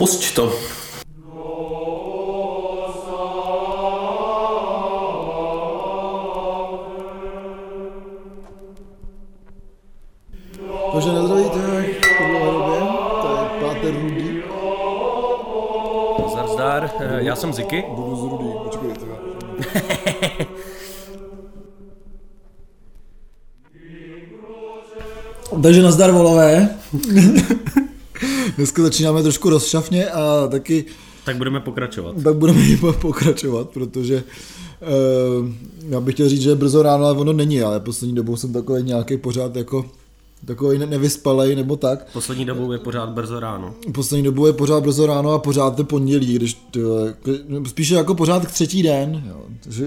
Pusť to. Takže na zdraví, tak po dlouhé době, to je Páter Rudy. Zdar, zdar. Eh, Já jsem Ziky. Budu z Rudy, počkej, to Takže nazdar volové. Dneska začínáme trošku rozšafně a taky Tak budeme pokračovat. tak budeme iba pokračovat, protože uh, já bych chtěl říct, že je brzo ráno, ale ono není, ale poslední dobou jsem takový nějaký pořád jako takový ne- nevyspalej nebo tak. Poslední dobou je pořád brzo ráno. Poslední dobou je pořád brzo ráno a pořád je pondělí, když k- spíše jako pořád k třetí den, jo.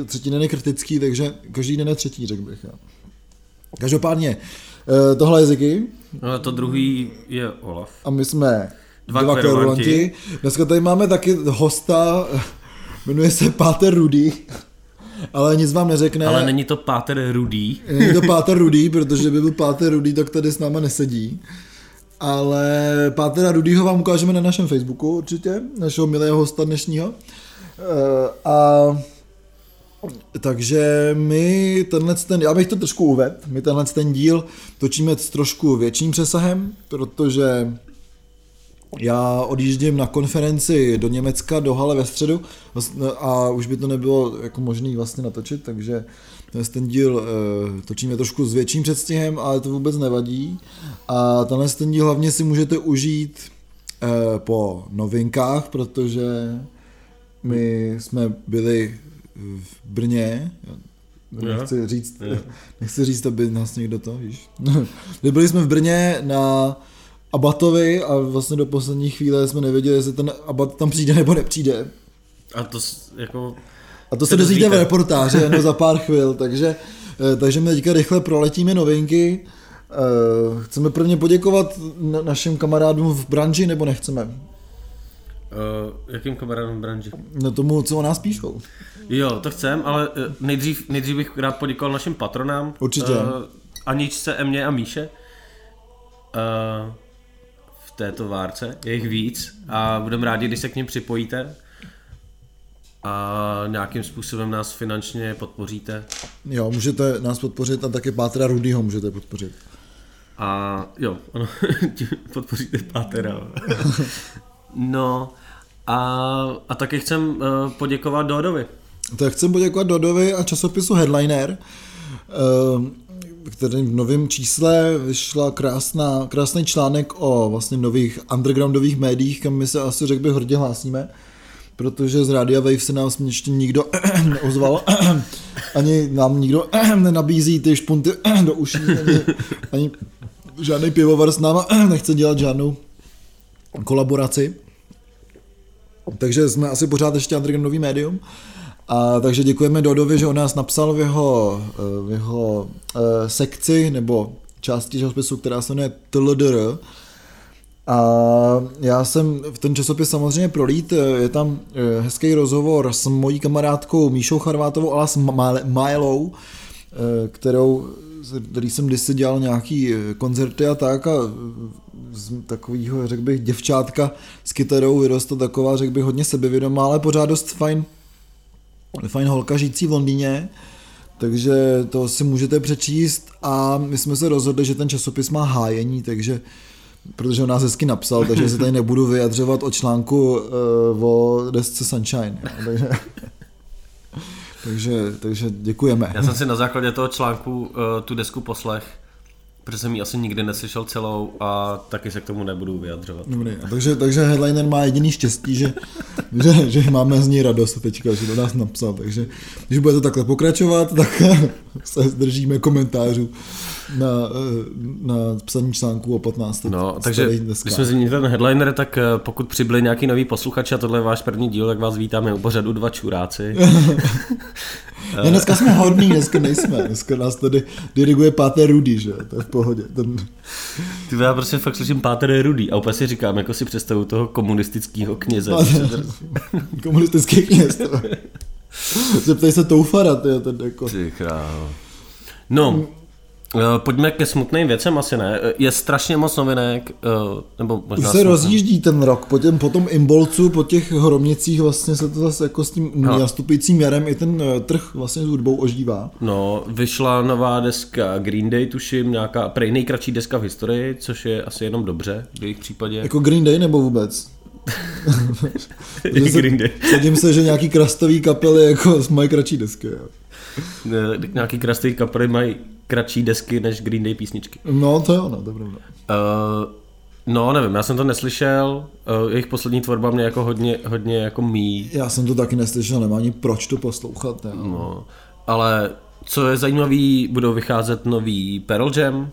Třetí den je kritický, takže každý den je třetí, řekl bych. Jo. Každopádně, eh, tohle je Ziky No, to druhý je Olaf. a my jsme Dva dva, kverulanti. Dneska tady máme taky hosta, jmenuje se Páter Rudy, ale nic vám neřekne. Ale není to Páter Rudý. Není to Páter Rudý, protože by byl Páter Rudý, tak tady s náma nesedí. Ale Pátera Rudýho vám ukážeme na našem Facebooku určitě, našeho milého hosta dnešního. Eh, A takže my tenhle ten, já bych to trošku uvedl, my tenhle ten díl točíme s trošku větším přesahem, protože já odjíždím na konferenci do Německa, do Hale ve středu a už by to nebylo jako možný vlastně natočit, takže tenhle ten díl eh, točíme trošku s větším předstihem, ale to vůbec nevadí. A tenhle ten díl hlavně si můžete užít eh, po novinkách, protože my jsme byli v Brně, nechci říct, nechci říct, aby nás někdo to, víš. Byli jsme v Brně na Abatovi a vlastně do poslední chvíle jsme nevěděli, jestli ten Abat tam přijde nebo nepřijde. A to jako... A to Se dozvíte v dozvíte. reportáži jenom za pár chvil, takže, eh, takže my teďka rychle proletíme novinky. Eh, Chceme prvně poděkovat na- našim kamarádům v branži, nebo nechceme? Uh, jakým kamarádům v branži? No tomu, co o nás píšou. Jo, to chcem, ale eh, nejdřív, nejdřív bych rád poděkoval našim patronám. Určitě. Uh, Aničce, Emě a Míše. Uh, v této várce. Je jich víc a budeme rádi, když se k ním připojíte a nějakým způsobem nás finančně podpoříte. Jo, můžete nás podpořit a taky Pátra Rudyho můžete podpořit. A jo, ano, podpoříte Pátera. no a, a taky chcem poděkovat Dodovi. Tak chcem poděkovat Dodovi a časopisu Headliner, eh, který v novém čísle vyšla krásná, krásný článek o vlastně nových undergroundových médiích, kam my se asi řekl bych hrdě hlásíme, protože z Radia Wave se nám ještě nikdo neozval, ani nám nikdo nenabízí ty špunty do uší, ani, ani žádný pivovar s náma nechce dělat žádnou kolaboraci. Takže jsme asi pořád ještě undergroundový médium. A takže děkujeme Dodovi, že on nás napsal v jeho, eh, v jeho uh, sekci nebo části časopisu, která se jmenuje TLDR. A já jsem v ten časopis samozřejmě prolít, eh, je tam eh, hezký rozhovor s mojí kamarádkou Míšou Charvátovou alias Mylou, eh, kterou, který jsem kdysi dělal nějaký eh, koncerty a tak. A z takového, řekl bych, děvčátka s kytarou vyrostla taková, řekl bych, hodně sebevědomá, ale pořád dost fajn, fajn holka žijící v Londýně, takže to si můžete přečíst a my jsme se rozhodli, že ten časopis má hájení, takže protože on nás hezky napsal, takže se tady nebudu vyjadřovat o článku uh, o desce Sunshine. Jo, takže, takže, takže děkujeme. Já jsem si na základě toho článku uh, tu desku poslech, protože jsem ji asi nikdy neslyšel celou a taky se k tomu nebudu vyjadřovat. Dobrý, a takže, takže Headliner má jediný štěstí, že, že, že máme z něj radost teďka, že do nás napsal, takže když bude to takhle pokračovat, tak se zdržíme komentářů na, eh, na psaní článků o 15. No, takže když jsme zmínili ten headliner, tak eh, pokud přibyli nějaký nový posluchači a tohle je váš první díl, tak vás vítáme u pořadu dva čuráci. Ne, dneska jsme hodní, dneska nejsme, dneska nás tady diriguje páté Rudy, že to je v pohodě. Ten, Ty já prostě fakt slyším Páter Rudý a úplně si říkám, jako si představu toho komunistického kněze. komunistický kněz. to. Zeptej se Toufara, ty, ten jako... Ty krávo. No, pojďme ke smutným věcem, asi ne. Je strašně moc novinek, uh, nebo možná Už se rozjíždí ten rok, po, těm, po tom imbolcu, po těch hromnicích vlastně se to zase jako s tím No. nastupujícím jarem i ten eh, trh vlastně s hudbou ožívá. No, vyšla nová deska Green Day, tuším, nějaká prej nejkratší deska v historii, což je asi jenom dobře v jejich případě. Jako Green Day nebo vůbec? Že se- Green Day. Sadím se, že nějaký krastový kapely jako mají kratší desky. Jo. Ne, Nějaký krasný kapely mají kratší desky než Green Day písničky. No to jo, no, to je pravda. Uh, no, nevím, já jsem to neslyšel, uh, jejich poslední tvorba mě jako hodně, hodně jako mý, Já jsem to taky neslyšel, nemá ani proč to poslouchat. Jo. no, ale co je zajímavý, budou vycházet nový Pearl Jam,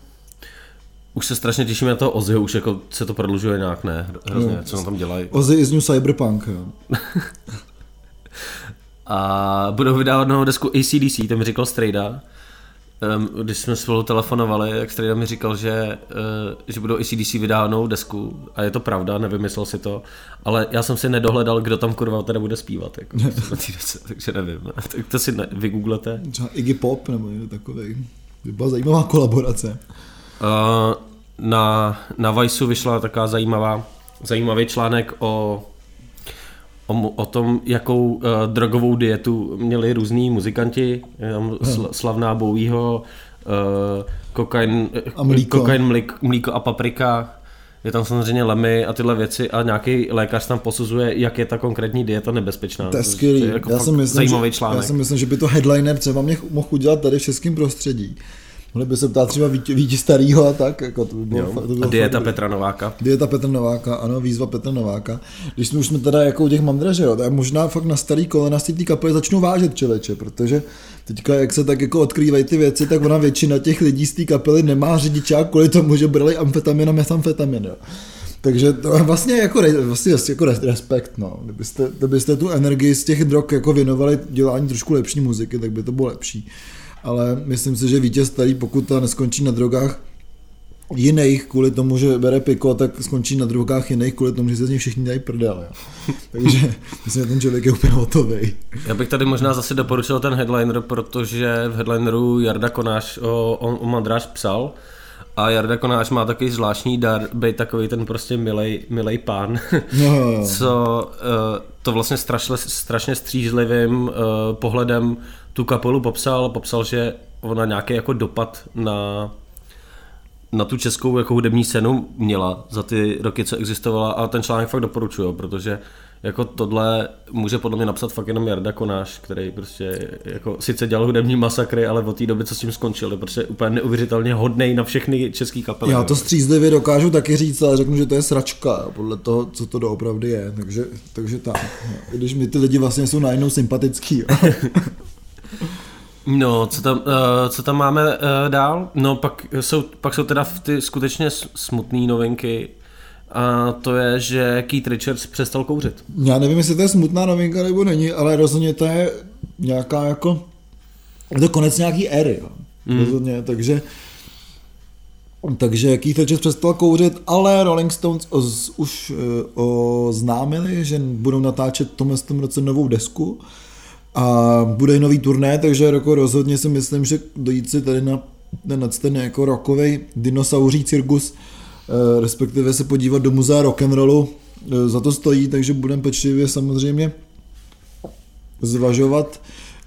už se strašně těším na toho Ozzyho, už jako se to prodlužuje nějak, ne, Hro- hrozně, co tam tam dělají. Ozzy is new cyberpunk. Jo. A budou vydávat novou desku ACDC, to mi říkal Strejda. Um, když jsme spolu telefonovali, tak Strejda mi říkal, že, uh, že budou ACDC vydávat novou desku a je to pravda, nevymyslel si to, ale já jsem si nedohledal, kdo tam kurva teda bude zpívat, jako, desce, takže nevím, tak to si ne, vygooglete. Třeba Iggy Pop nebo někdo takový. By byla zajímavá kolaborace. Uh, na, na Viceu vyšla taková zajímavá, zajímavý článek o, o, o tom, jakou uh, drogovou dietu měli různí muzikanti, tam sl, slavná Bowieho, uh, kokain, A mlíko. kokain mlík, mlíko a paprika, je tam samozřejmě lemy a tyhle věci a nějaký lékař tam posuzuje, jak je ta konkrétní dieta nebezpečná. To je skvělý. jako já, si myslím, zajímavý že, článek. já si myslím, že by to headliner třeba mě mohl udělat tady v českém prostředí. Mohli by se ptát třeba Víti, Víti starýho a tak. Jako to by bylo, Jo. to by A bylo dieta fakt Petra Nováka. Dieta Petra Nováka, ano, výzva Petra Nováka. Když jsme už jsme teda jako u těch mandraže, jo, tak možná fakt na starý kolena si té kapely začnou vážet člověče, protože teďka, jak se tak jako odkrývají ty věci, tak ona většina těch lidí z té kapely nemá řidičák kvůli tomu, že brali amfetamin a metamfetamin, jo. Takže to je vlastně jako, vlastně jako res- respekt, no. Kdybyste, kdybyste tu energii z těch drog jako věnovali dělání trošku lepší muziky, tak by to bylo lepší. Ale myslím si, že vítěz starý, pokud ta neskončí na drogách, jiných kvůli tomu, že bere piko, tak skončí na drogách jiných kvůli tomu, že se z něj všichni dělají prdel. Jo. Takže myslím, že ten člověk je úplně hotový. Já bych tady možná zase doporučil ten headliner, protože v headlineru Jarda Konáš o, o, o Mandráž psal a Jarda Konáš má takový zvláštní dar, být takový ten prostě milej, milej pán, No, co uh, to vlastně strašle, strašně střízlivým uh, pohledem tu kapelu popsal, popsal, že ona nějaký jako dopad na na tu českou jako hudební scénu měla za ty roky, co existovala. A ten článek fakt doporučuju, protože jako tohle může podle mě napsat fakt jenom Jarda Konáš, který prostě jako sice dělal hudební masakry, ale od té doby, co s tím skončil, je prostě úplně neuvěřitelně hodnej na všechny český kapely. Já to střízlivě dokážu taky říct, ale řeknu, že to je sračka, podle toho, co to doopravdy je. Takže, takže tak. I když mi ty lidi vlastně jsou najednou sympatický. No, co tam, uh, co tam máme uh, dál? No, pak jsou, pak jsou teda ty skutečně smutné novinky a to je, že Keith Richards přestal kouřit. Já nevím, jestli to je smutná novinka nebo není, ale rozhodně to je nějaká jako... Je to konec nějaký éry. Mm. Rozhodně, takže... Takže Keith Richards přestal kouřit, ale Rolling Stones oz, už eh, oznámili, že budou natáčet v tomhle tom roce novou desku a bude i nový turné, takže jako rozhodně si myslím, že dojít si tady na ten, ten jako rokový dinosauří cirkus, respektive se podívat do muzea rock'n'rollu, eh, za to stojí, takže budeme pečlivě samozřejmě zvažovat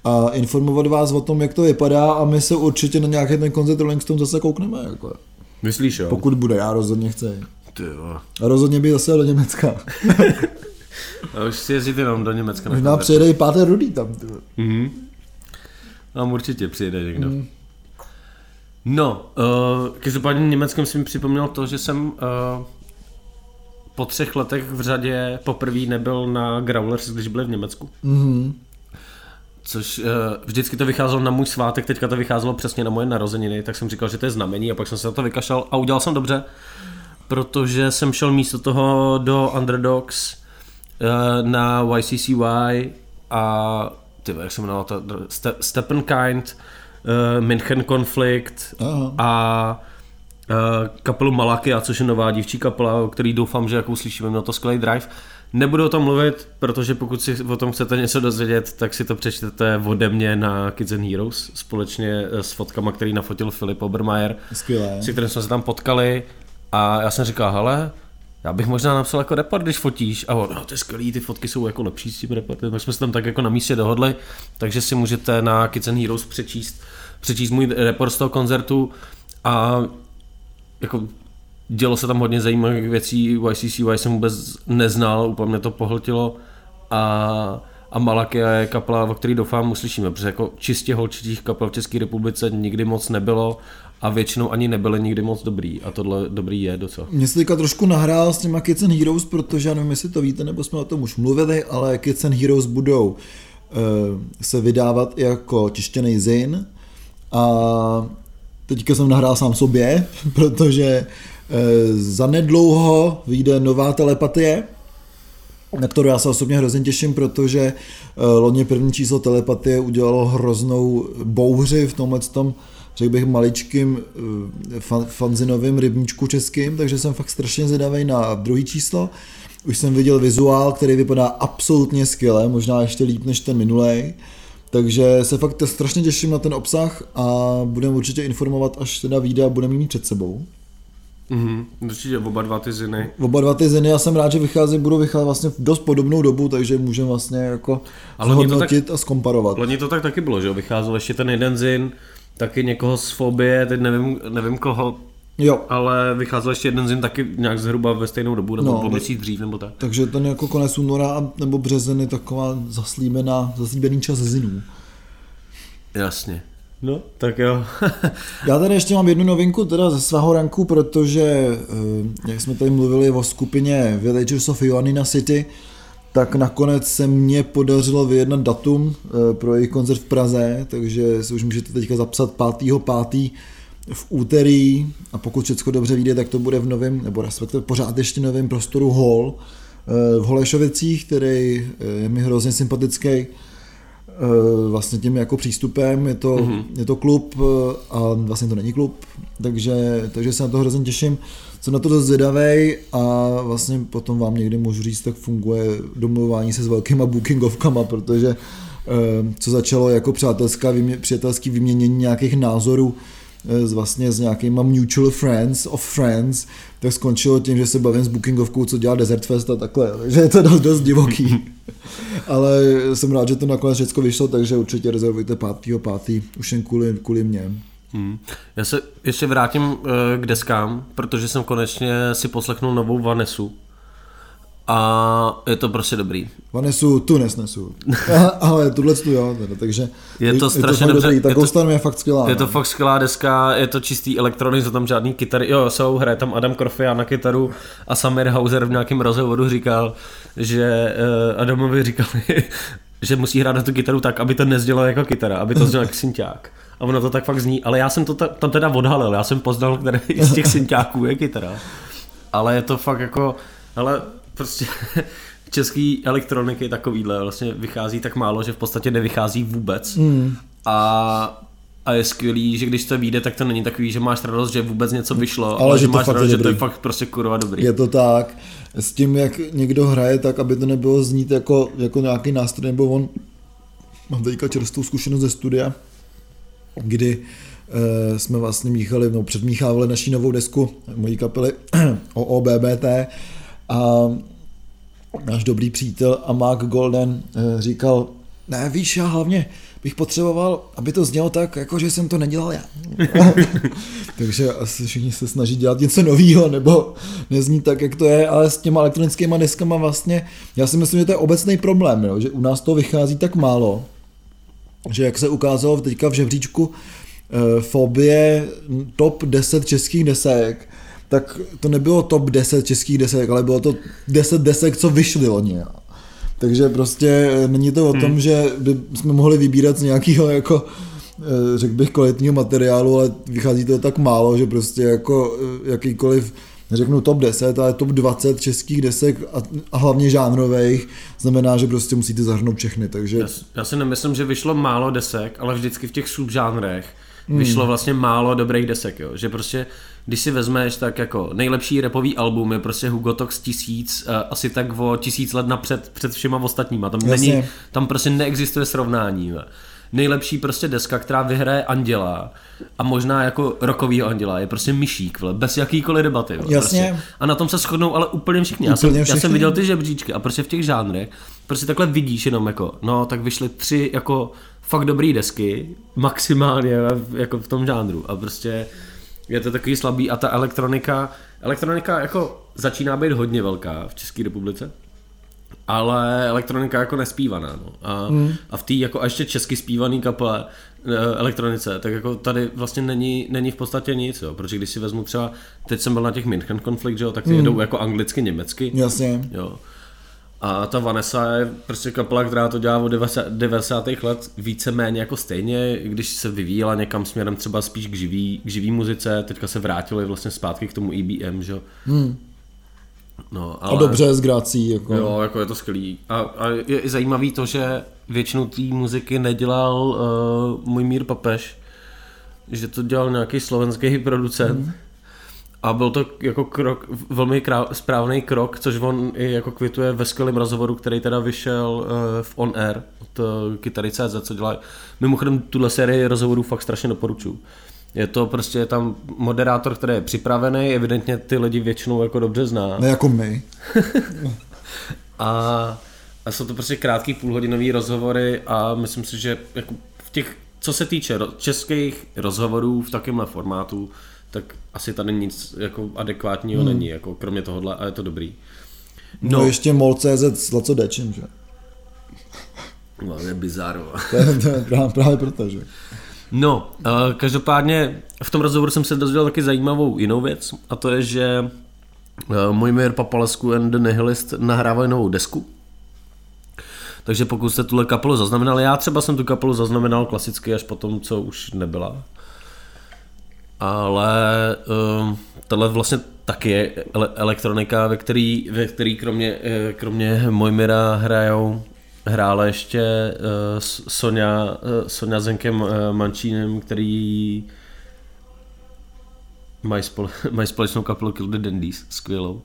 a informovat vás o tom, jak to vypadá a my se určitě na nějaký ten koncert Rolling Stone zase koukneme. Jako. Myslíš, jo? Pokud bude, já rozhodně chci. Ty jo. A rozhodně by zase do Německa. A už si jezdit jenom do Německa. Možná přijede i Páter Rudý tam. Ty. Mhm. Tam určitě přijede někdo. Mm. No, uh, každopádně Německem si mi připomněl to, že jsem uh, po třech letech v řadě poprvé nebyl na Growlers, když byli v Německu. Mhm. Což uh, vždycky to vycházelo na můj svátek, teďka to vycházelo přesně na moje narozeniny, tak jsem říkal, že to je znamení a pak jsem se na to vykašlal a udělal jsem dobře, protože jsem šel místo toho do Underdogs uh, na YCCY a ty jak se jmenoval to, Ste- Steppenkind, uh, München Conflict Aha. a uh, kapelu Malakia, což je nová dívčí kapela, o který doufám, že jako uslyšíme, měl to skvělý drive. Nebudu o tom mluvit, protože pokud si o tom chcete něco dozvědět, tak si to přečtete ode mě na Kids and Heroes společně s fotkama, který nafotil Filip Obermeier, Skvělé. si kterým jsme se tam potkali a já jsem říkal, hele, já bych možná napsal jako report, když fotíš. A on, no to je skvělý, ty fotky jsou jako lepší s tím reportem. Tak jsme se tam tak jako na místě dohodli, takže si můžete na and Heroes přečíst, přečíst můj report z toho koncertu a jako dělo se tam hodně zajímavých věcí, YCCY jsem vůbec neznal, úplně mě to pohltilo a, a Malakia je kapela, o který doufám uslyšíme, protože jako čistě holčičích kapel v České republice nikdy moc nebylo a většinou ani nebyly nikdy moc dobrý a tohle dobrý je docela. Mě se teďka trošku nahrál s těma Kids and Heroes, protože já nevím, jestli to víte, nebo jsme o tom už mluvili, ale Kids and Heroes budou uh, se vydávat jako tištěný zin a teďka jsem nahrál sám sobě, protože uh, zanedlouho vyjde nová telepatie, na kterou já se osobně hrozně těším, protože uh, loni první číslo telepatie udělalo hroznou bouři v tomhle tom řekl bych, maličkým fan, fanzinovým rybníčku českým, takže jsem fakt strašně zvědavý na druhý číslo. Už jsem viděl vizuál, který vypadá absolutně skvěle, možná ještě líp než ten minulej. Takže se fakt strašně těším na ten obsah a budeme určitě informovat, až teda vyjde a budeme mít před sebou. Mhm, určitě oba dva ty ziny. Oba dva ty ziny, já jsem rád, že vychází, budou vycházet vlastně v dost podobnou dobu, takže můžeme vlastně jako zhodnotit tak, a zkomparovat. Loni to tak taky bylo, že vycházel ještě ten jeden zin, taky někoho z fobie, teď nevím, nevím koho, Jo. Ale vycházel ještě jeden zin taky nějak zhruba ve stejnou dobu, nebo no, měsíc dřív, nebo tak. Takže ten jako konec února nebo březen je taková zaslíbená, zaslíbený čas zinů. Jasně. No, tak jo. Já tady ještě mám jednu novinku teda ze svého ranku, protože eh, jak jsme tady mluvili o skupině Villagers of Ioannina City, tak nakonec se mně podařilo vyjednat datum eh, pro jejich koncert v Praze, takže si už můžete teďka zapsat 5.5. v úterý a pokud všechno dobře vyjde, tak to bude v novém, nebo respektive pořád ještě novém prostoru Hall eh, v Holešovicích, který eh, je mi hrozně sympatický vlastně tím jako přístupem, je to, mm-hmm. je to klub a vlastně to není klub, takže, takže se na to hrozně těším jsem na to dost zvědavý a vlastně potom vám někdy můžu říct, jak funguje domluvání se s velkýma bookingovkama, protože eh, co začalo jako přátelská, přátelský vyměnění nějakých názorů s eh, vlastně s nějakýma mutual friends of friends, tak skončilo tím, že se bavím s bookingovkou, co dělá Desert Fest a takhle, takže je to dost, dost divoký. Ale jsem rád, že to nakonec všechno vyšlo, takže určitě rezervujte 5.5. už jen kvůli, kvůli mě. Hmm. Já se ještě vrátím uh, k deskám, protože jsem konečně si poslechnul novou Vanesu. A je to prostě dobrý. Vanesu tu nesnesu. Ale tuhle tu jo, teda, takže je to strašně je to dobře. Dobrý. Ta je, to, je fakt skvělá. Je to no. fakt skvělá deska, je to čistý elektronik, jsou tam žádný kytary. Jo, jsou, hraje tam Adam Korfia na kytaru a Samir Hauser v nějakém rozhovoru říkal, že uh, Adamovi říkali, že musí hrát na tu kytaru tak, aby to nezdělo jako kytara, aby to znělo jako synťák a ono to tak fakt zní, ale já jsem to tam teda odhalil, já jsem poznal, který z těch synťáků je kytara. Ale je to fakt jako, ale prostě český elektroniky takovýhle vlastně vychází tak málo, že v podstatě nevychází vůbec. Mm. A a je skvělý, že když to vyjde, tak to není takový, že máš radost, že vůbec něco vyšlo, ale, ale že, že máš radost, že to je fakt prostě kurva dobrý. Je to tak. S tím, jak někdo hraje tak, aby to nebylo znít jako, jako nějaký nástroj, nebo on mám teďka čerstvou zkušenost ze studia, kdy uh, jsme vlastně míchali, no předmíchávali naší novou desku mojí kapely OOBBT a náš dobrý přítel a Mark Golden uh, říkal, ne víš, já hlavně bych potřeboval, aby to znělo tak, jako že jsem to nedělal já. Takže asi všichni se snaží dělat něco nového, nebo nezní tak, jak to je, ale s těma elektronickými deskama vlastně, já si myslím, že to je obecný problém, jo, že u nás to vychází tak málo, že jak se ukázalo teďka v žebříčku uh, Fobie top 10 českých desek, tak to nebylo top 10 českých desek, ale bylo to 10 desek, co vyšly loni. Takže prostě eh, není to o hmm. tom, že by jsme mohli vybírat z nějakého jako eh, řekl bych kvalitního materiálu, ale vychází to tak málo, že prostě jako jakýkoliv neřeknu top 10, ale top 20 českých desek a, a hlavně žánrových, znamená, že prostě musíte zahrnout všechny, takže... Já, já si nemyslím, že vyšlo málo desek, ale vždycky v těch subžánrech hmm. vyšlo vlastně málo dobrých desek, jo. že prostě když si vezmeš, tak jako nejlepší repový album je prostě Hugo Tox tisíc, uh, asi tak o tisíc let napřed před všema ostatníma. Tam, není, tam prostě neexistuje srovnání. Jo nejlepší prostě deska, která vyhraje Anděla a možná jako rokovýho Anděla je prostě myšík, vle, bez jakýkoliv debaty. Vle, Jasně. Prostě. A na tom se shodnou ale úplně všichni. Já, úplně jsem, všichni. já jsem viděl ty žebříčky a prostě v těch žánrech prostě takhle vidíš jenom jako, no tak vyšly tři jako fakt dobrý desky, maximálně jako v tom žánru a prostě je to takový slabý a ta elektronika, elektronika jako začíná být hodně velká v České republice ale elektronika jako nespívaná. No. A, hmm. a v té jako a ještě česky zpívaný kaple eh, elektronice, tak jako tady vlastně není, není v podstatě nic, jo. protože když si vezmu třeba, teď jsem byl na těch München konflikt, jo, tak ty hmm. jedou jako anglicky, německy. Jasně. Jo. A ta Vanessa je prostě kapela, která to dělá od 90. let víceméně jako stejně, když se vyvíjela někam směrem třeba spíš k živý, k živý muzice, teďka se vrátili vlastně zpátky k tomu EBM, že hmm. No, ale... A dobře, s grací. Jako... Jo, jako je to skvělý. A, a je i zajímavý to, že většinu té muziky nedělal uh, můj Mír Papež, že to dělal nějaký slovenský producent. Mm. A byl to jako krok, velmi krá, správný krok, což on i jako kvituje ve skvělém rozhovoru, který teda vyšel uh, v On Air od uh, Kytary.cz, co dělá. Mimochodem tuhle sérii rozhovorů fakt strašně doporučuju. Je to prostě tam moderátor, který je připravený, evidentně ty lidi většinou jako dobře zná. Ne jako my. a, a jsou to prostě krátký půlhodinový rozhovory a myslím si, že jako v těch, co se týče českých rozhovorů v takovémhle formátu, tak asi tady nic jako adekvátního hmm. není, jako kromě tohohle a je to dobrý. No, no ještě MOL.cz s Laco Dečem, že? No, je bizarro. to, je, to je právě, právě proto, že? No, uh, každopádně v tom rozhovoru jsem se dozvěděl taky zajímavou jinou věc a to je, že uh, Mojmír Papalesku and the Nihilist nahrávají novou desku. Takže pokud jste tuhle kapelu zaznamenali, já třeba jsem tu kapelu zaznamenal klasicky až po tom, co už nebyla. Ale uh, tohle vlastně taky je elektronika, ve který, ve který kromě, kromě Mojmira hrajou hrála ještě uh, Sonja, uh, Sonja Zenkem uh, Mančínem, který mají, spole, mají společnou kapelu Kill the Dandies, skvělou.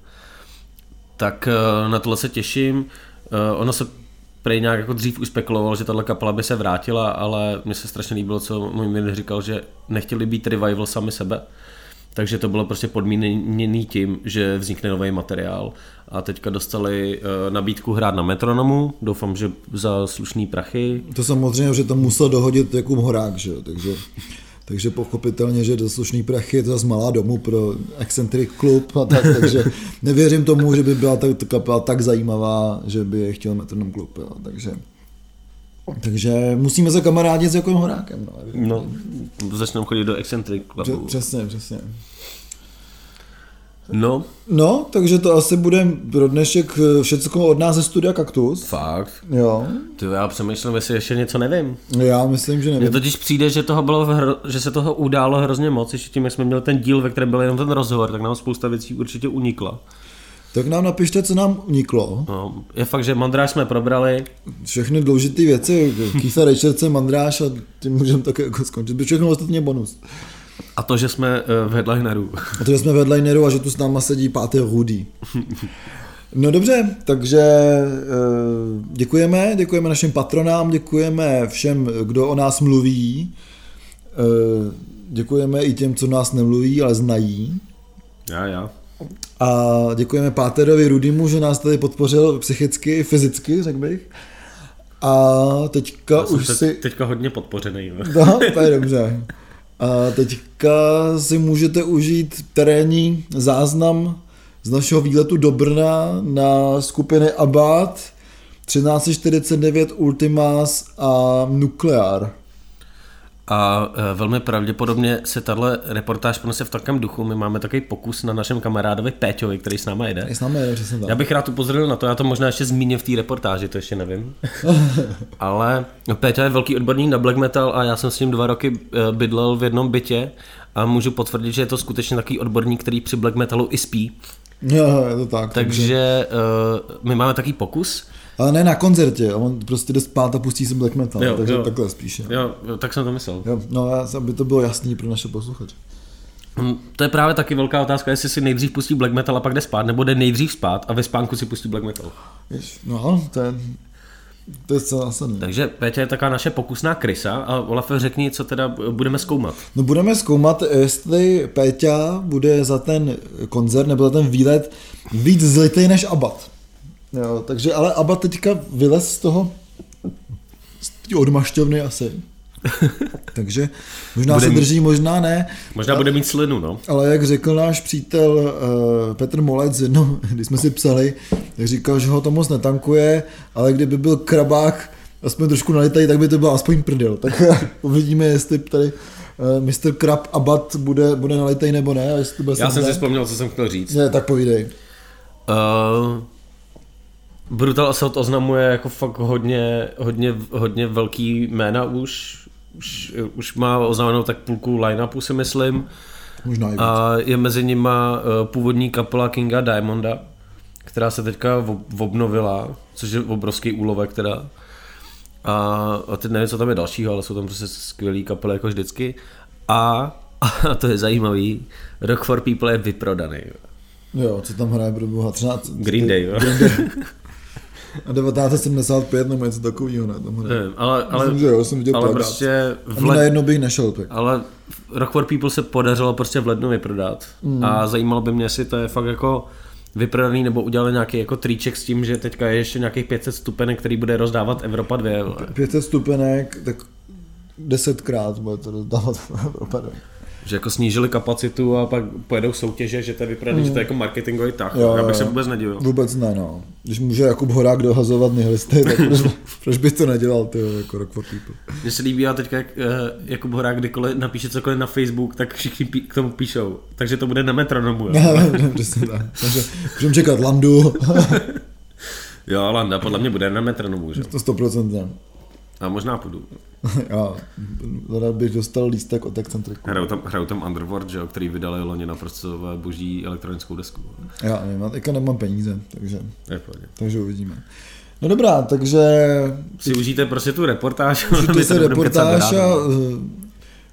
Tak uh, na tohle se těším. Uh, ono se prej nějak jako dřív už spekuloval, že tahle kapela by se vrátila, ale mně se strašně líbilo, co můj říkal, že nechtěli být revival sami sebe, takže to bylo prostě podmíněný tím, že vznikne nový materiál. A teďka dostali uh, nabídku hrát na metronomu, doufám, že za slušný prachy. To samozřejmě, že to musel dohodit jako Horák, že takže takže pochopitelně, že do slušný prachy je to zase malá domů pro Eccentric klub a tak, takže nevěřím tomu, že by byla ta kapela tak zajímavá, že by je chtěl Metronom klub, jo, takže takže musíme se kamarádit s Jakem Horákem. No, no začneme chodit do Eccentric Clubu. Přesně, přesně. No. No, takže to asi bude pro dnešek eh, všechno od nás ze studia Kaktus. Fakt? Jo. Ty já přemýšlím, jestli ještě něco nevím. Já myslím, že nevím. Mně totiž přijde, že, toho bylo hro, že se toho událo hrozně moc, ještě tím, jak jsme měli ten díl, ve kterém byl jenom ten rozhovor, tak nám spousta věcí určitě unikla. Tak nám napište, co nám uniklo. No, je fakt, že Mandráš jsme probrali. Všechny důležité věci, Keitha Richardse, Mandráš a tím můžeme také jako skončit. By všechno ostatně bonus. A to, že jsme eh, v headlineru. A to, že jsme v headlineru a že tu s náma sedí pátý Rudy. No dobře, takže eh, děkujeme, děkujeme našim patronám, děkujeme všem, kdo o nás mluví, eh, děkujeme i těm, co nás nemluví, ale znají. Já, já. A děkujeme Páterovi Rudimu, že nás tady podpořil psychicky, fyzicky, řekl bych. A teďka Já už teď, si... Teďka hodně podpořený. No, to je dobře. A teďka si můžete užít terénní záznam z našeho výletu do Brna na skupiny Abad 1349 Ultimas a Nuklear. A e, velmi pravděpodobně se tahle reportáž ponese v takovém duchu. My máme takový pokus na našem kamarádovi Péťovi, který s náma jede. S náma jede, přesně tak. Já bych rád upozornil na to, já to možná ještě zmíním v té reportáži, to ještě nevím. Ale Péťa je velký odborník na black metal a já jsem s ním dva roky e, bydlel v jednom bytě a můžu potvrdit, že je to skutečně takový odborník, který při black metalu i spí. Jo, je to tak. Takže uh, my máme taký pokus. Ale ne na koncertě, on prostě jde spát a pustí si black metal, Jo, takže jo. takhle spíše. Jo, jo, tak jsem to myslel. Jo, no, aby to bylo jasný pro naše posluchače. Hm, To je právě taky velká otázka, jestli si nejdřív pustí black metal a pak jde spát, nebo jde nejdřív spát a ve spánku si pustí black metal. No, to je, to je zcela zásadní. Takže Pétě je taková naše pokusná krysa a Olafe řekni, co teda budeme zkoumat. No budeme zkoumat, jestli Péťa bude za ten koncert nebo za ten výlet víc zlitej než Abad. Jo, takže ale Abad teďka vylez z toho z odmašťovny asi. takže možná Bude se mít- drží, možná ne. Možná bude mít slinu, no. Ale jak řekl náš přítel uh, Petr Molec, jednou, když jsme si psali, tak říkal, že ho to moc netankuje, ale kdyby byl krabák aspoň trošku nalitej, tak by to byl aspoň prdel. Tak uvidíme, jestli tady uh, Mr. Krab Abad bude, bude nalitej nebo ne. A jestli to bude Já jsem si vzpomněl, co jsem chtěl říct. Ne, tak povídej. Uh, Brutal Assault oznamuje jako fakt hodně, hodně, hodně velký jména už. Už, už má oznámenou tak půlku line-upu si myslím. Možná i víc. A je mezi nima eh, původní kapela Kinga Diamonda, která se teďka ob- obnovila, což je obrovský úlovek teda. A, a teď nevím, co tam je dalšího, ale jsou tam prostě skvělý kapely jako vždycky. A, a to je zajímavý, Rock for People je vyprodaný. Jo, co tam hraje pro boha? 13, Green Day, jo. A 1975 nebo něco takového, ne? Tam hraje. Nevím, ale, ale, Myslím, že jo, jsem viděl ale prostě v led, na jedno bych nešel tak. ale Rock for People se podařilo prostě v lednu vyprodat. Mm. A zajímalo by mě, jestli to je fakt jako vyprodaný, nebo udělali nějaký jako triček s tím, že teďka je ještě nějakých 500 stupenek, který bude rozdávat Evropa 2. vole. 500 stupenek, tak desetkrát bude to rozdávat Evropa. Že jako snížili kapacitu a pak pojedou soutěže, že to je vyprodaný, že to je jako marketingový tah. Jo, Já bych se vůbec nedivil. Vůbec ne, no. Když může Jakub Horák dohazovat nihilisty, tak proč, proč by to nedělal, ty jako Rock for People. Mně se líbí, a teďka jak eh, Jakub Horák kdykoliv napíše cokoliv na Facebook, tak všichni pí- k tomu píšou. Takže to bude na metronomu. Jo, Přesně tak. Takže můžeme čekat Landu, jo Landa podle mě bude na metronomu, že? to 100% ne. A možná půjdu. Já rád bych dostal lístek od Excentriku. Hrajou tam, hrajou tam Underworld, že jo, který vydali loni na prostě boží elektronickou desku. Já nevím, já teďka nemám peníze, takže, Je takže uvidíme. No dobrá, takže Si užijte prostě tu reportáž. My se reportáž a uh,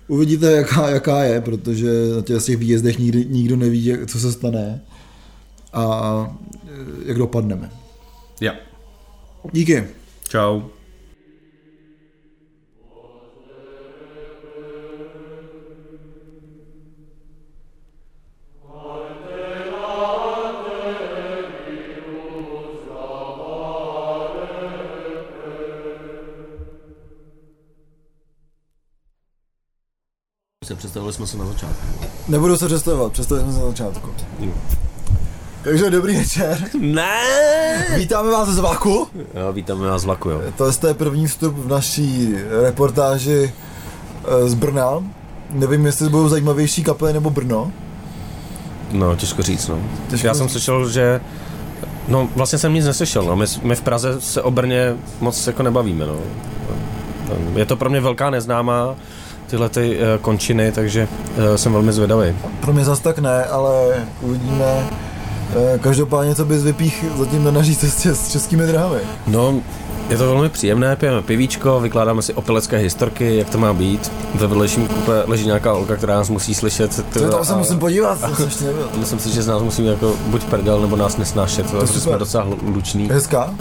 uvidíte, jaká, jaká je, protože na těch, těch výjezdech nikdy, nikdo neví, jak, co se stane a uh, jak dopadneme. Ja. Díky. Čau. Představili jsme se na začátku. Nebudu se představovat, představili jsme se na začátku. Takže dobrý večer. Ne! Vítáme vás z Vaku. Jo, vítáme vás z vlaku, jo. To je první vstup v naší reportáži eh, z Brna. Nevím, jestli budou zajímavější kapely nebo Brno. No, těžko říct, no. Těžko Já jsem říct. slyšel, že... No, vlastně jsem nic neslyšel, no. My, my v Praze se o Brně moc jako nebavíme, no. Je to pro mě velká neznámá, tyhle ty uh, končiny, takže uh, jsem velmi zvědavý. Pro mě zas tak ne, ale uvidíme. Eh, Každopádně, co bys vypích zatím na naší cestě s českými drahami. No, je to velmi příjemné, pijeme pivíčko, vykládáme si opilecké historky, jak to má být. Ve vedlejším kupe leží nějaká olka, která nás musí slyšet. To tam se musím podívat, to ještě nebyl. Myslím si, že z nás musí jako buď prdel, nebo nás nesnášet, protože super. jsme docela luční. Hezká?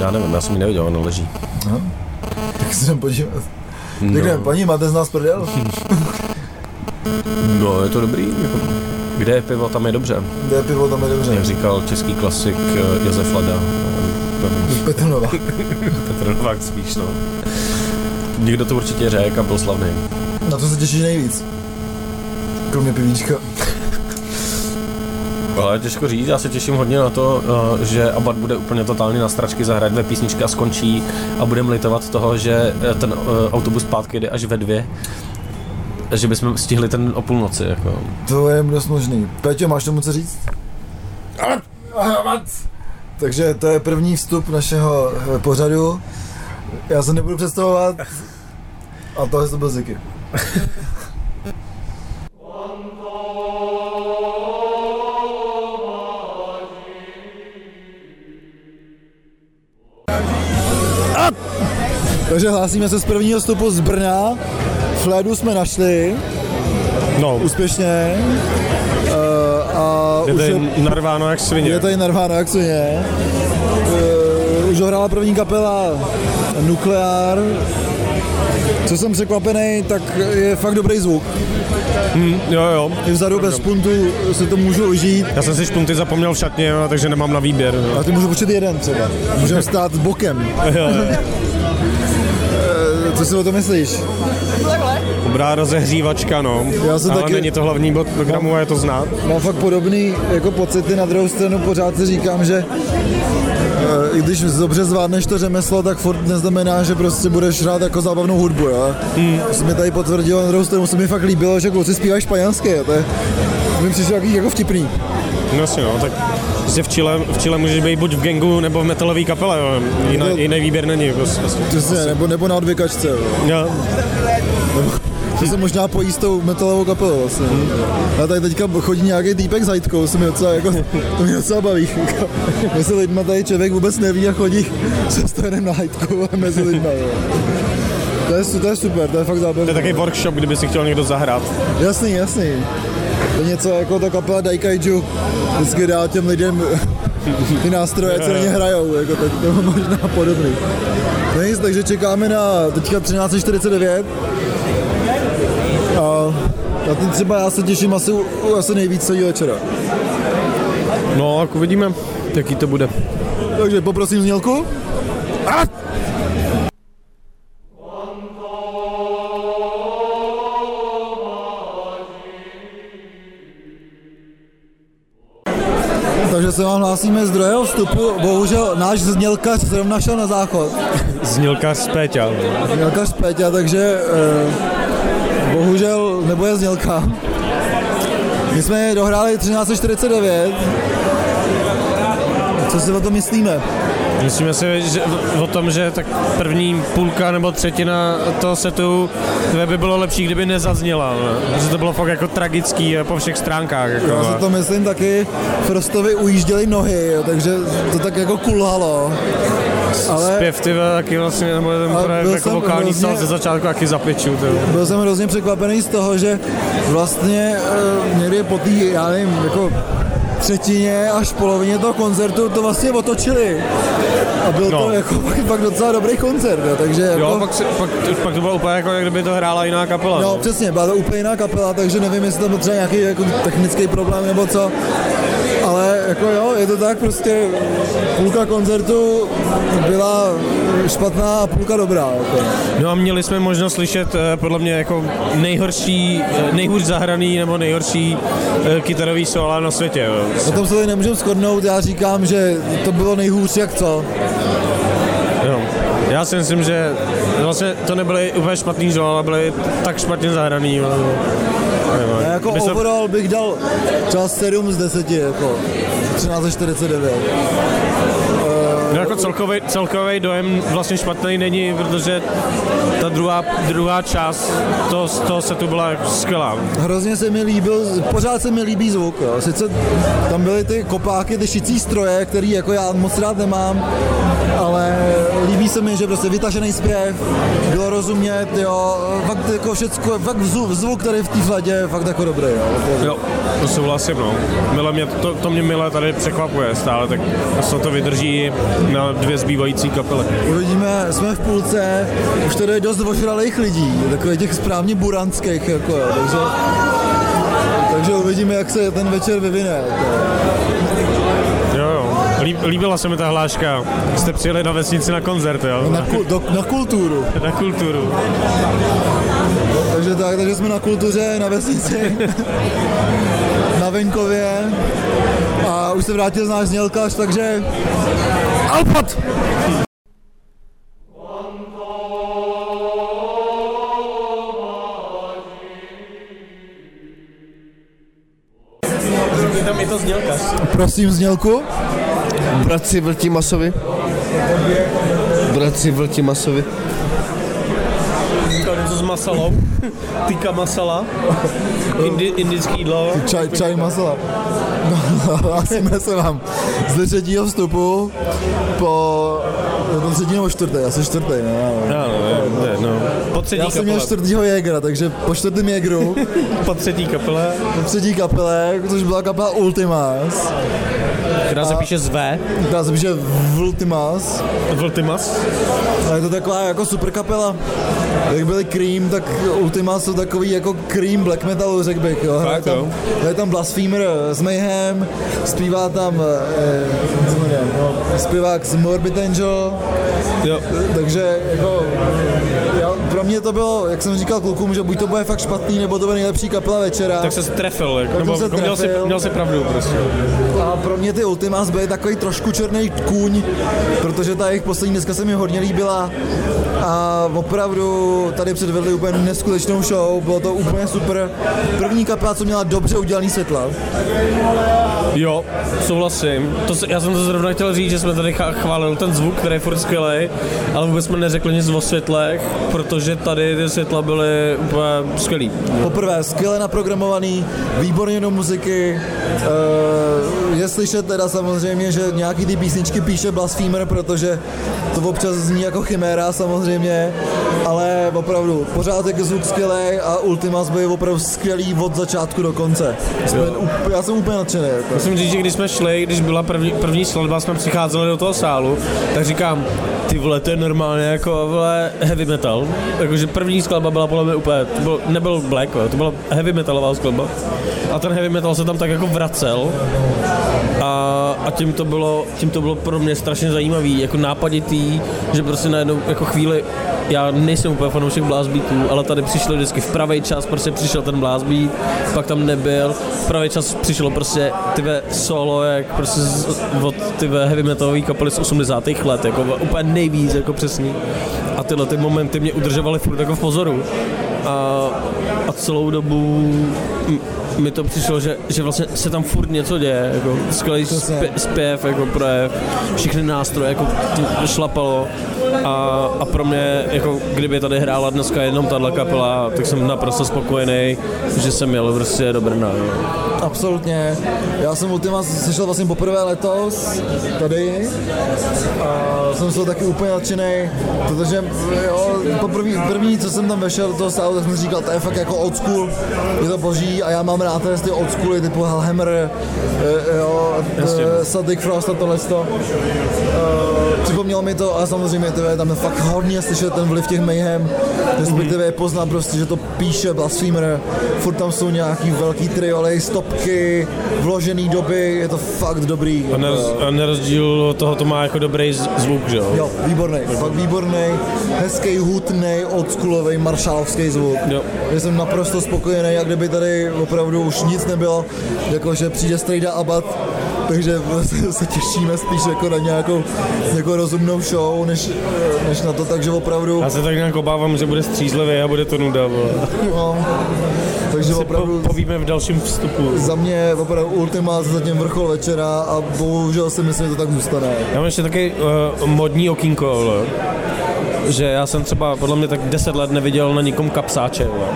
Já nevím, já jsem ji neviděl, ona leží. Aha. Tak se jdem podívat. No. Tak jdem, paní, máte z nás prdel? No, je to dobrý. Jako, kde je pivo, tam je dobře. Kde je pivo, tam je dobře. Jak říkal český klasik eh, Josef Lada. Eh, Petronova. Petr Novák spíš, no. Někdo to určitě řekl a byl slavný. Na to se těšíš nejvíc. Kromě pivíčka. Ale těžko říct, já se těším hodně na to, eh, že Abad bude úplně totálně na stračky zahrát dvě písničky a skončí a budeme litovat toho, že eh, ten eh, autobus zpátky jde až ve dvě. Že bychom stihli ten o půlnoci, jako. To je dost možný. Péťo, máš tomu co říct? Takže to je první vstup našeho eh, pořadu. Já se nebudu představovat. A tohle to byl Ziky. Takže hlásíme se z prvního vstupu z Brna. Flédu jsme našli No, úspěšně. Uh, a je už tady je, narváno jak svině. je tady narváno jak svině. Uh, už hrála první kapela Nukleár. Co jsem překvapený, tak je fakt dobrý zvuk. Hm, jo, jo. I vzadu bez puntu si to můžu užít. Já jsem si špunty zapomněl v šatně, takže nemám na výběr. No. A ty můžu počít jeden třeba. Můžeme stát bokem. Jo, jo. Co si o to myslíš? Dobrá rozehřívačka, no. Já jsem Ale taky- není to hlavní bod programu a je to znát. Mám fakt podobný jako pocity, na druhou stranu pořád si říkám, že eh, i když dobře zvládneš to řemeslo, tak furt neznamená, že prostě budeš hrát jako zábavnou hudbu, jo. Hmm. To se mi tady potvrdilo, na druhou stranu se mi fakt líbilo, že kluci zpívají španělsky, to je, mi přišlo jaký jako vtipný. No jasně, no, tak prostě v Chile, v Chile můžeš být buď v gangu nebo v metalové kapele, jo. Jiný, No. jiný výběr není. Prostě. Přesně, nebo, nebo na odvykačce, jo. Jo. To se možná pojí s tou metalovou kapelou vlastně. A tady teďka chodí nějaký týpek s hajtkou, se mi docela, jako, to mě docela baví. Mezi lidma tady člověk vůbec neví a chodí se stojenem na hajtku mezi lidma. Jo. To je, to je super, to je fakt To je zábavné. takový workshop, kdyby si chtěl někdo zahrát. Jasný, jasný. To je něco jako ta kapela Daikaiju vždycky dá těm lidem ty nástroje, co na ně hrajou, jako tak to je možná podobný. No nic, takže čekáme na teďka 13.49 a na ten třeba já se těším asi, asi nejvíc celý večera. No, tak uvidíme, jaký to bude. Takže poprosím znělku. A! Se vám hlásíme z druhého vstupu. Bohužel náš znělkař zrovna šel na záchod. Znělka z Péťa. Znělkař Péťa, takže eh, bohužel nebude znělka. My jsme dohráli 13.49. Co si o tom myslíme? Myslíme si že, o tom, že tak první půlka nebo třetina toho setu by bylo lepší, kdyby nezazněla. Ne? Že to bylo fakt jako tragický eh, po všech stránkách. Jako, Já si to myslím taky, Frostovi ujížděli nohy, jo, takže to tak jako kulhalo. Ale Zpěv ty taky vlastně, nebo ten byl jako vokální hrozně- stal ze začátku taky vole. byl jsem hrozně překvapený z toho, že vlastně eh, někdy po té, já nevím, jako třetině až polovině toho koncertu to vlastně otočili. A byl No. to jako fakt, fakt docela dobrý koncert, jo, takže jako, Jo, pak, si, pak, pak, to bylo úplně jako, jak kdyby to hrála jiná kapela. No přesně, byla to úplně jiná kapela, takže nevím, jestli tam byl třeba nějaký jako technický problém nebo co. Ale jako jo, je to tak prostě půlka koncertu byla špatná a půlka dobrá. Jako. No a měli jsme možnost slyšet eh, podle mě jako nejhorší, eh, nejhůř zahraný nebo nejhorší eh, kytarový solo na světě. Jo. O tom se tady nemůžeme shodnout, já říkám, že to bylo nejhůř jak co. Jo. Já si myslím, že vlastně to nebyly úplně špatný solo, ale byly tak špatně zahraný. jo. Nevím, A jako by se- overall bych dal třeba 7 z 10, jako 13.49. No jako celkový, celkový dojem vlastně špatný není, protože ta druhá, druhá část toho, toho setu byla jako skvělá. Hrozně se mi líbil, pořád se mi líbí zvuk. Jo. Sice tam byly ty kopáky, ty šicí stroje, který jako já moc rád nemám, ale líbí se mi, že prostě vytažený zpěv, bylo rozumět, jo, fakt jako všecko, fakt zvuk, zvuk který v té je fakt jako dobrý, jo. Jo, to souhlasím, no. Mile mě, to, to mě mile tady překvapuje stále, tak se to vydrží na dvě zbývající kapely. Uvidíme, jsme v půlce, už tady je dost ošralých lidí, takových těch správně buranských, jako jo, takže, takže uvidíme, jak se ten večer vyvine. Jako. Líb, líbila se mi ta hláška. Jste přijeli na vesnici na koncert, jo? Na, kul, do, na kulturu. na kulturu. Takže tak, takže jsme na kultuře, na vesnici, na venkově a už se vrátil z náš znělkař, takže Alpat! Tam je to znělkař. Prosím znělku. Bratři Vltimasovi. Bratři Vltimasovi. Říkal něco s masalou. Tyka masala. Indi, indický jídlo. Čaj, čaj masala. No, hlásíme se vám z třetího vstupu po Je to třetí nebo čtvrtý, asi čtvrtý, no. No, no, no, no. Po třetí Já jsem měl čtvrtýho Jägera, takže po čtvrtém Jägeru, Po třetí kapele, po třetí kapele, což byla kapela Ultimas, která se píše z V. která se píše Ultimas, Vultimas. a je to taková jako super kapela. Jak byli Cream, tak Ultimas jsou takový jako Cream black metalu, řekl bych. Jo. Hraje Fakt, jo. tam, hraje tam Blasphemer z Mayhem, zpívá tam eh, jmenuje, no, zpěvák z Morbid Angel, Jo. takže jako já, pro mě to bylo, jak jsem říkal klukům, že buď to bude fakt špatný, nebo to bude nejlepší kapela večera. Tak se trefil, jako, nebo se jako měl, si, trefil. měl si pravdu prostě. A pro mě ty Ultimas byly takový trošku černý kůň, protože ta jejich poslední dneska se mi hodně líbila a opravdu tady předvedli úplně neskutečnou show, bylo to úplně super. První kapela, co měla dobře udělaný světla. Jo, souhlasím. To já jsem to zrovna chtěl říct, že jsme tady chválili ten zvuk, který je furt skvělý, ale vůbec jsme neřekli nic o světlech, protože tady ty světla byly úplně skvělý. Poprvé skvěle naprogramovaný, výborně do muziky. Uh, je slyšet teda samozřejmě, že nějaký ty písničky píše Blasphemer, protože to občas zní jako chiméra samozřejmě, ale opravdu pořád je zvuk skvělý a Ultimas byl opravdu skvělý od začátku do konce. Jsme, já jsem úplně nadšený. Jako. Musím říct, že když jsme šli, když byla první, první skladba, jsme přicházeli do toho sálu, tak říkám, ty vole, to je normálně jako vole, heavy metal. Jakože první skladba byla podle mě úplně, to byl, nebyl black, to byla heavy metalová skladba. A ten heavy metal se tam tak jako vracel. A, a tím, to bylo, tím to bylo pro mě strašně zajímavý, jako nápaditý, že prostě najednou jako chvíli, já nejsem úplně fanoušek blast beatů, ale tady přišli vždycky v pravý čas, prostě přišel ten beat, pak tam nebyl, v pravý čas přišlo prostě tyve solo, jak prostě z, od tyve heavy metalové kapely z 80. let, jako úplně nejvíc, jako přesný. A tyhle ty momenty mě udržovaly furt jako v pozoru. A, a celou dobu m- mi to přišlo, že, že vlastně se tam furt něco děje, jako skvělý zpě, zpěv, jako projev, všechny nástroje, jako šlapalo a, a pro mě, jako kdyby tady hrála dneska jenom tahle kapela, tak jsem naprosto spokojený, že jsem jel prostě do Brna. No. Absolutně. Já jsem Ultimas slyšel vlastně poprvé letos tady a jsem z toho taky úplně nadšený, protože jo, poprvý, první, co jsem tam vešel do toho sálu, tak jsem říkal, to je fakt jako old school, je to boží a já mám rád tady ty old schooly typu Hellhammer, eh, jo, Celtic Frost a tohle to. Eh, Připomnělo mi to a samozřejmě to je tam je fakt hodně slyšet ten vliv těch Mayhem, respektive je poznám prostě, že to píše Blasphemer, furt tam jsou nějaký velký trioly, stopky, vložený doby, je to fakt dobrý. A, na, a na rozdíl od toho to má jako dobrý zvuk, že jo? Jo, výborný, fakt výborný, hezký, hutný, oldschoolový, maršálovský zvuk. Jo. Já jsem naprosto spokojený, jak kdyby tady opravdu už nic nebylo, jakože přijde Strejda Abad, takže se, se těšíme spíš jako na nějakou jako rozumnou show, než, než na to, takže opravdu, Já se tak nějak obávám, že bude střízlivý a bude to nuda, vole. no, takže Si po, opravdu povíme v dalším vstupu. za mě opravdu Ultima zatím vrchol večera a bohužel si myslím, že to tak zůstane. Já mám ještě taky uh, modní okýnko, vole. že já jsem třeba podle mě tak 10 let neviděl na nikom kapsáče. Vole.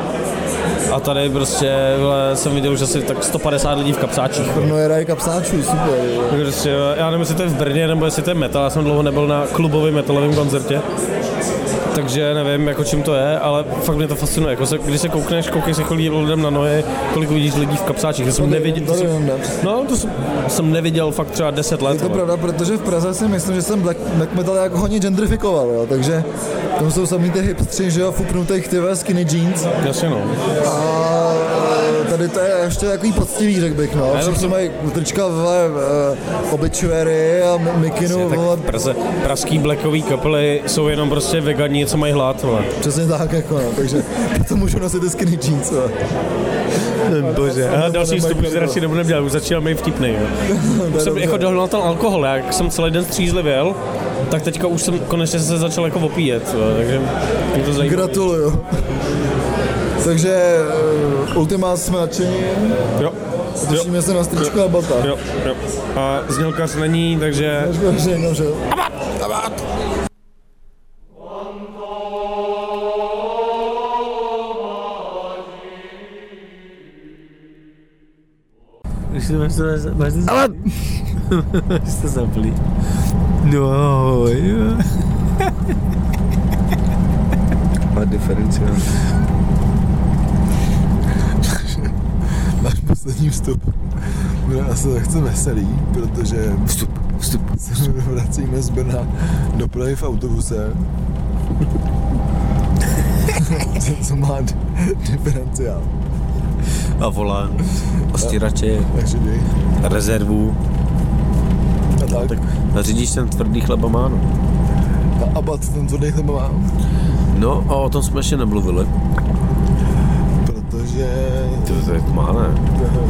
A tady prostě vole, jsem viděl už asi tak 150 lidí v kapsáčích. Brno je raj kapsáčů, super. Tak Prostě, já nevím, jestli to je v Brně nebo jestli to je metal, já jsem dlouho nebyl na klubovém metalovém koncertě. Takže nevím, jako čím to je, ale fakt mě to fascinuje. Jako se, když se koukneš, koukej se kolik lidem na nohy, kolik vidíš lidí v kapsáčích. Já jsem neviděl, to jsem, no, to jsem, jsem neviděl fakt třeba 10 let. Je to pravda, protože v Praze si myslím, že jsem black, black metal jako hodně gentrifikoval, jo, takže tam jsou samý ty hipstři, že jo, fupnutých ty skinny jeans Jasně no. a tady to je ještě takový poctivý, řekl bych, no. Všichni jsem- mají trička vole, uh, obituary a mi- mikinu, Tak vole, v Praze, pražský blackový kapely jsou jenom prostě vegani, co mají hlad. Vole. přesně tak, jako no, takže to můžu nosit ty skinny jeans, vole. Bože. A další vstup už radši nebudeme dělat, už začíná být vtipný. Jo. Je jsem jako dohnal ten alkohol, jak jsem celý den střízlivěl, tak teďka už jsem konečně se začal jako opíjet, jo, takže mě to zajímá. Gratuluju. Takže eh, Ultima jsme nadšení. Jo. Těšíme se na stričku a bata. Jo, jo. A znělkař není, takže... Znělkař no, že jo. Abat! Abat! Máš to, máš to, máš to zaplý. No jo. A diferenciál. Poslední vstup bude asi lehce veselý, protože Vstup, vstup. se vracíme z Brna do Prahy v autobuse. co, co má diferenciál. A volán, dej. rezervu. A tak. tak. A řidič ten tvrdý chleba má, no. A Abat ten tvrdý chleba má. No a o tom jsme ještě nemluvili. To je má, ne?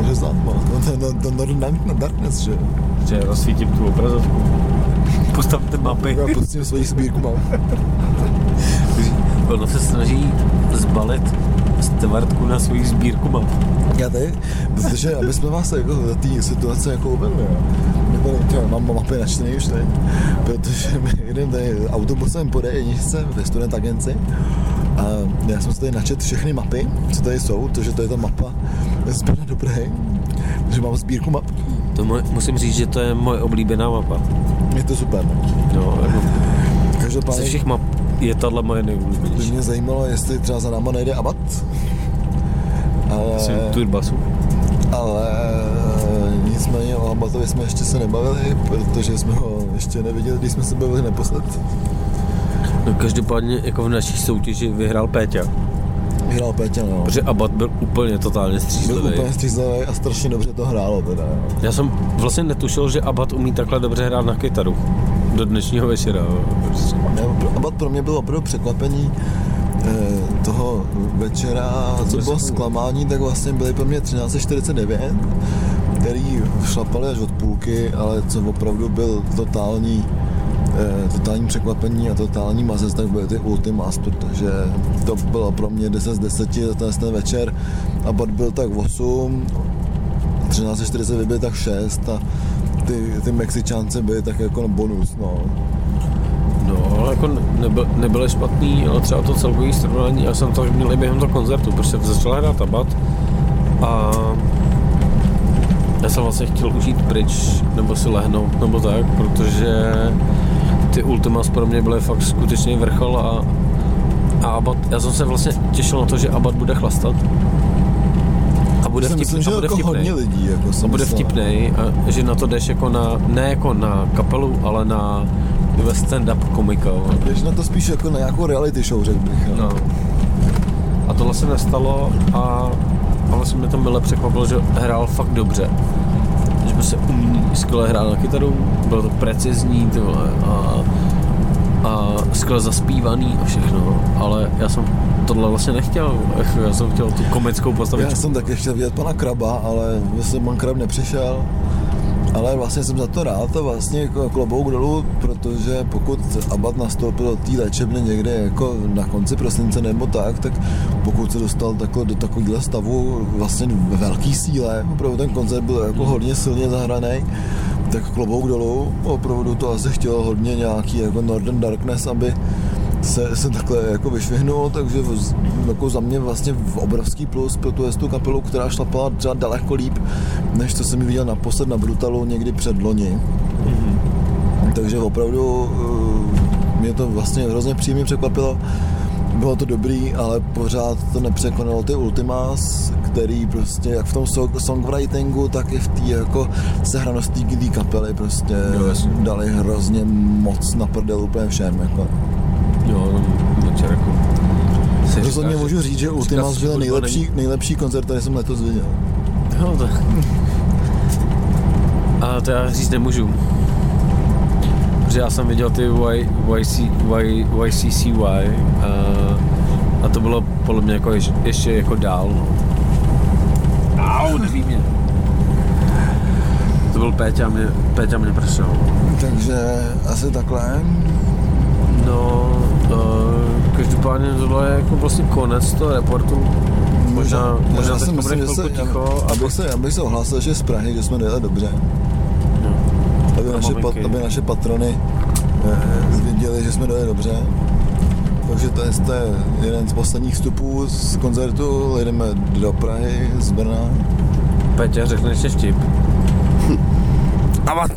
Že znát má. No, to, to, to, to, na, na Darkness, že? Že rozsvítím tu obrazovku. Postavte mapy. Já prostě svoji sbírku mám. Ono se snaží zbalit stvartku na svoji sbírku map. Já tady, protože aby jsme vás jako do té situace jako uvedli. My tady, tě, mám mapy načtený už tady, protože my jdeme tady autobusem po D1 ve student agenci a já jsem si tady načet všechny mapy, co tady jsou, takže to je ta mapa z Brna do Prahy, takže mám sbírku map, To moj, musím říct, že to je moje oblíbená mapa. je to super. no. Jako ze Každopádně všech map je tahle moje by nejoblíbenější. mě zajímalo, jestli třeba za náma nejde Abat, ale, Turbasu. ale nicméně o Abatovi jsme ještě se nebavili, protože jsme ho ještě neviděli, když jsme se bavili naposled. No, každopádně jako v naší soutěži vyhrál Péťa. Hrál Péťa, no. Protože Abad byl úplně totálně Byl střízlivý. úplně střízlivý a strašně dobře to hrálo teda. jo. Já jsem vlastně netušil, že Abad umí takhle dobře hrát na kytaru. Do dnešního večera. Ne, Abat pro mě bylo opravdu překvapení eh, toho večera, co bylo zklamání, tak vlastně byly pro mě 13.49, který šlapali až od půlky, ale co opravdu byl totální totální překvapení a totální mazec, tak byly ty Ultimas, protože to bylo pro mě 10 z 10 ten, ten večer a Bad byl tak 8, 13.40 byl tak 6 a ty, ty Mexičánce byly tak jako bonus, no. No, ale jako nebyl, nebyly špatný, ale třeba to celkový srovnání, já jsem to měl i během toho koncertu, protože začal hrát Abad a já jsem vlastně chtěl užít pryč, nebo si lehnout, nebo tak, protože ty Ultimas pro mě byly fakt skutečný vrchol a, a Abad, já jsem se vlastně těšil na to, že Abad bude chlastat. A bude vtipný, myslím, že a bude jako vtipný. hodně lidí. Jako A bude vtipný, a že na to jdeš jako na, ne jako na kapelu, ale na ve stand-up komika. Jdeš na to spíš jako na nějakou reality show, řekl bych. No. A tohle se nestalo a, a vlastně mě tam bylo překvapilo, že hrál fakt dobře. Se umí skvěle hrát na kytaru, bylo to precizní ty vole, a, a skvěle zaspívaný a všechno, ale já jsem tohle vlastně nechtěl, já jsem chtěl tu komickou Já postavičku. jsem taky chtěl vidět pana Kraba, ale myslím, pan Krab nepřišel. Ale vlastně jsem za to rád a vlastně jako klobouk dolů, protože pokud Abad nastoupil do té léčebny někde jako na konci prosince nebo tak, tak pokud se dostal takhle do takového stavu vlastně ve velký síle, opravdu ten koncert byl jako hodně silně zahraný, tak klobouk dolů, opravdu to asi chtělo hodně nějaký jako Northern Darkness, aby se, se takhle jako vyšvihnul, takže z- jako za mě vlastně v obrovský plus pro tu tu kapelu, která šlapala třeba daleko líp, než co jsem ji viděl naposled na Brutalu někdy před loni. Takže opravdu eh, mě to vlastně hrozně příjemně překvapilo. Bylo to dobrý, ale pořád to nepřekonalo ty Ultimas, který prostě jak v tom song- songwritingu, tak i v té jako sehranosti té kapely prostě Jo, dali hrozně moc na prdel úplně všem. Jako. Jo, no, večer jako... si Rozhodně říkáš, můžu říct, že Ultimas byl nejlepší, nejlepší koncert, který jsem letos viděl. Jo, to... A to já říct nemůžu. Protože já jsem viděl ty y, YC, y, YCCY a, a to bylo podle mě jako ještě, ještě jako dál. No. Au, neví mě. To byl Péťa, mě, Péťa mě pršel. Takže asi takhle. No, každopádně tohle je jako vlastně konec toho reportu. Možná, možná já si myslím, že se, ticho. já, abych, se, abych se ohlásil, že z Prahy, že jsme dojeli dobře. Aby naše, pat, aby naše patrony eh, věděli, že jsme dojeli dobře. Takže to je, to je jeden z posledních vstupů z koncertu. Jdeme do Prahy z Brna. Péťa, řekneš ještě vtip. Abat!